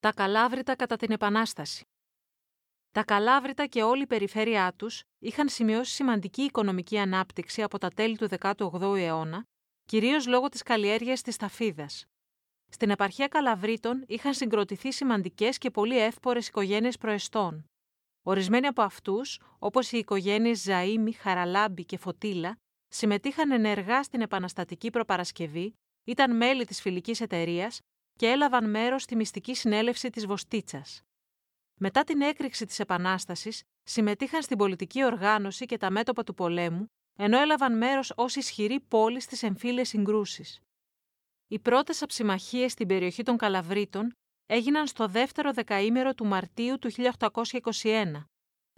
Τα Καλάβρητα κατά την Επανάσταση Τα Καλάβρητα και όλη η περιφέρειά τους είχαν σημειώσει σημαντική οικονομική ανάπτυξη από τα τέλη του 18ου αιώνα, κυρίως λόγω της καλλιέργειας της ταφίδας. Στην επαρχία Καλαβρίτων είχαν συγκροτηθεί σημαντικές και πολύ εύπορες οικογένειες προεστών. Ορισμένοι από αυτούς, όπως οι οικογένειες Ζαΐμι, Χαραλάμπη και Φωτίλα, συμμετείχαν ενεργά στην επαναστατική προπαρασκευή, ήταν μέλη της φιλικής εταιρείας και έλαβαν μέρος στη μυστική συνέλευση της Βοστίτσας. Μετά την έκρηξη της Επανάστασης, συμμετείχαν στην πολιτική οργάνωση και τα μέτωπα του πολέμου, ενώ έλαβαν μέρος ως ισχυρή πόλη στις εμφύλιες συγκρούσεις. Οι πρώτες αψημαχίες στην περιοχή των Καλαβρίτων έγιναν στο δεύτερο δεκαήμερο του Μαρτίου του 1821,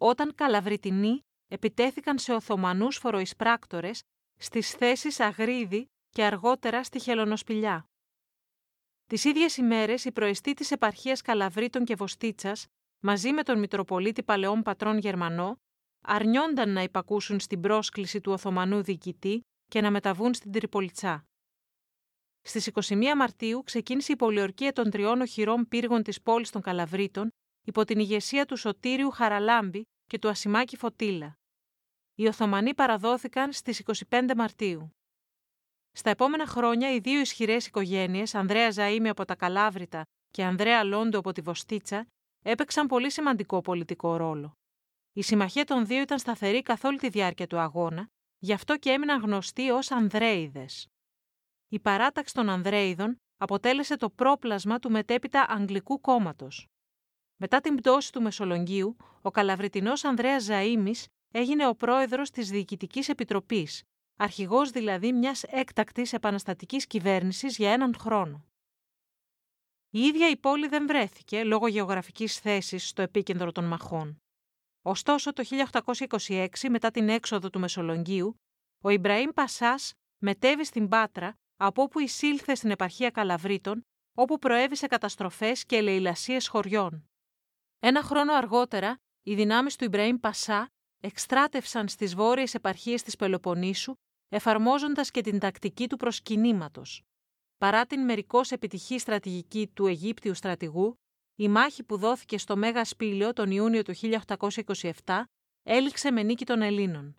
όταν Καλαβριτινοί επιτέθηκαν σε Οθωμανούς φοροεισπράκτορες στις θέσεις Αγρίδη και αργότερα στη Χελονοσπηλιά. Τις ίδιες ημέρες, η προεστή της επαρχίας Καλαβρίτων και Βοστίτσας, μαζί με τον Μητροπολίτη Παλαιών Πατρών Γερμανό, αρνιόνταν να υπακούσουν στην πρόσκληση του Οθωμανού διοικητή και να μεταβούν στην Τριπολιτσά. Στις 21 Μαρτίου ξεκίνησε η πολιορκία των τριών οχυρών πύργων της πόλης των Καλαβρίτων υπό την ηγεσία του Σωτήριου Χαραλάμπη και του Ασημάκη Φωτίλα. Οι Οθωμανοί παραδόθηκαν στις 25 Μαρτίου. Στα επόμενα χρόνια, οι δύο ισχυρές οικογένειες, Ανδρέα Ζαήμι από τα Καλάβρητα και Ανδρέα Λόντο από τη Βοστίτσα, έπαιξαν πολύ σημαντικό πολιτικό ρόλο. Η συμμαχία των δύο ήταν σταθερή καθ' όλη τη διάρκεια του αγώνα, γι' αυτό και έμειναν γνωστοί ως Ανδρέιδες. Η παράταξη των Ανδρέιδων αποτέλεσε το πρόπλασμα του μετέπειτα Αγγλικού κόμματος. Μετά την πτώση του Μεσολογγίου, ο Καλαβριτινός Ανδρέας Ζαήμι έγινε ο πρόεδρος της Διοικητικής Επιτροπής, αρχηγός δηλαδή μιας έκτακτης επαναστατικής κυβέρνησης για έναν χρόνο. Η ίδια η πόλη δεν βρέθηκε λόγω γεωγραφικής θέσης στο επίκεντρο των μαχών. Ωστόσο, το 1826, μετά την έξοδο του Μεσολογγίου, ο Ιμπραήμ Πασάς μετέβη στην Πάτρα, από όπου εισήλθε στην επαρχία Καλαβρίτων, όπου προέβησε καταστροφές και ελεηλασίες χωριών. Ένα χρόνο αργότερα, οι δυνάμεις του Ιμπραήμ Πασά εκστράτευσαν στις βόρειες επαρχίες της Πελοποννήσου εφαρμόζοντας και την τακτική του προσκυνήματος. Παρά την μερικώς επιτυχή στρατηγική του Αιγύπτιου στρατηγού, η μάχη που δόθηκε στο Μέγα Σπήλαιο τον Ιούνιο του 1827 έληξε με νίκη των Ελλήνων.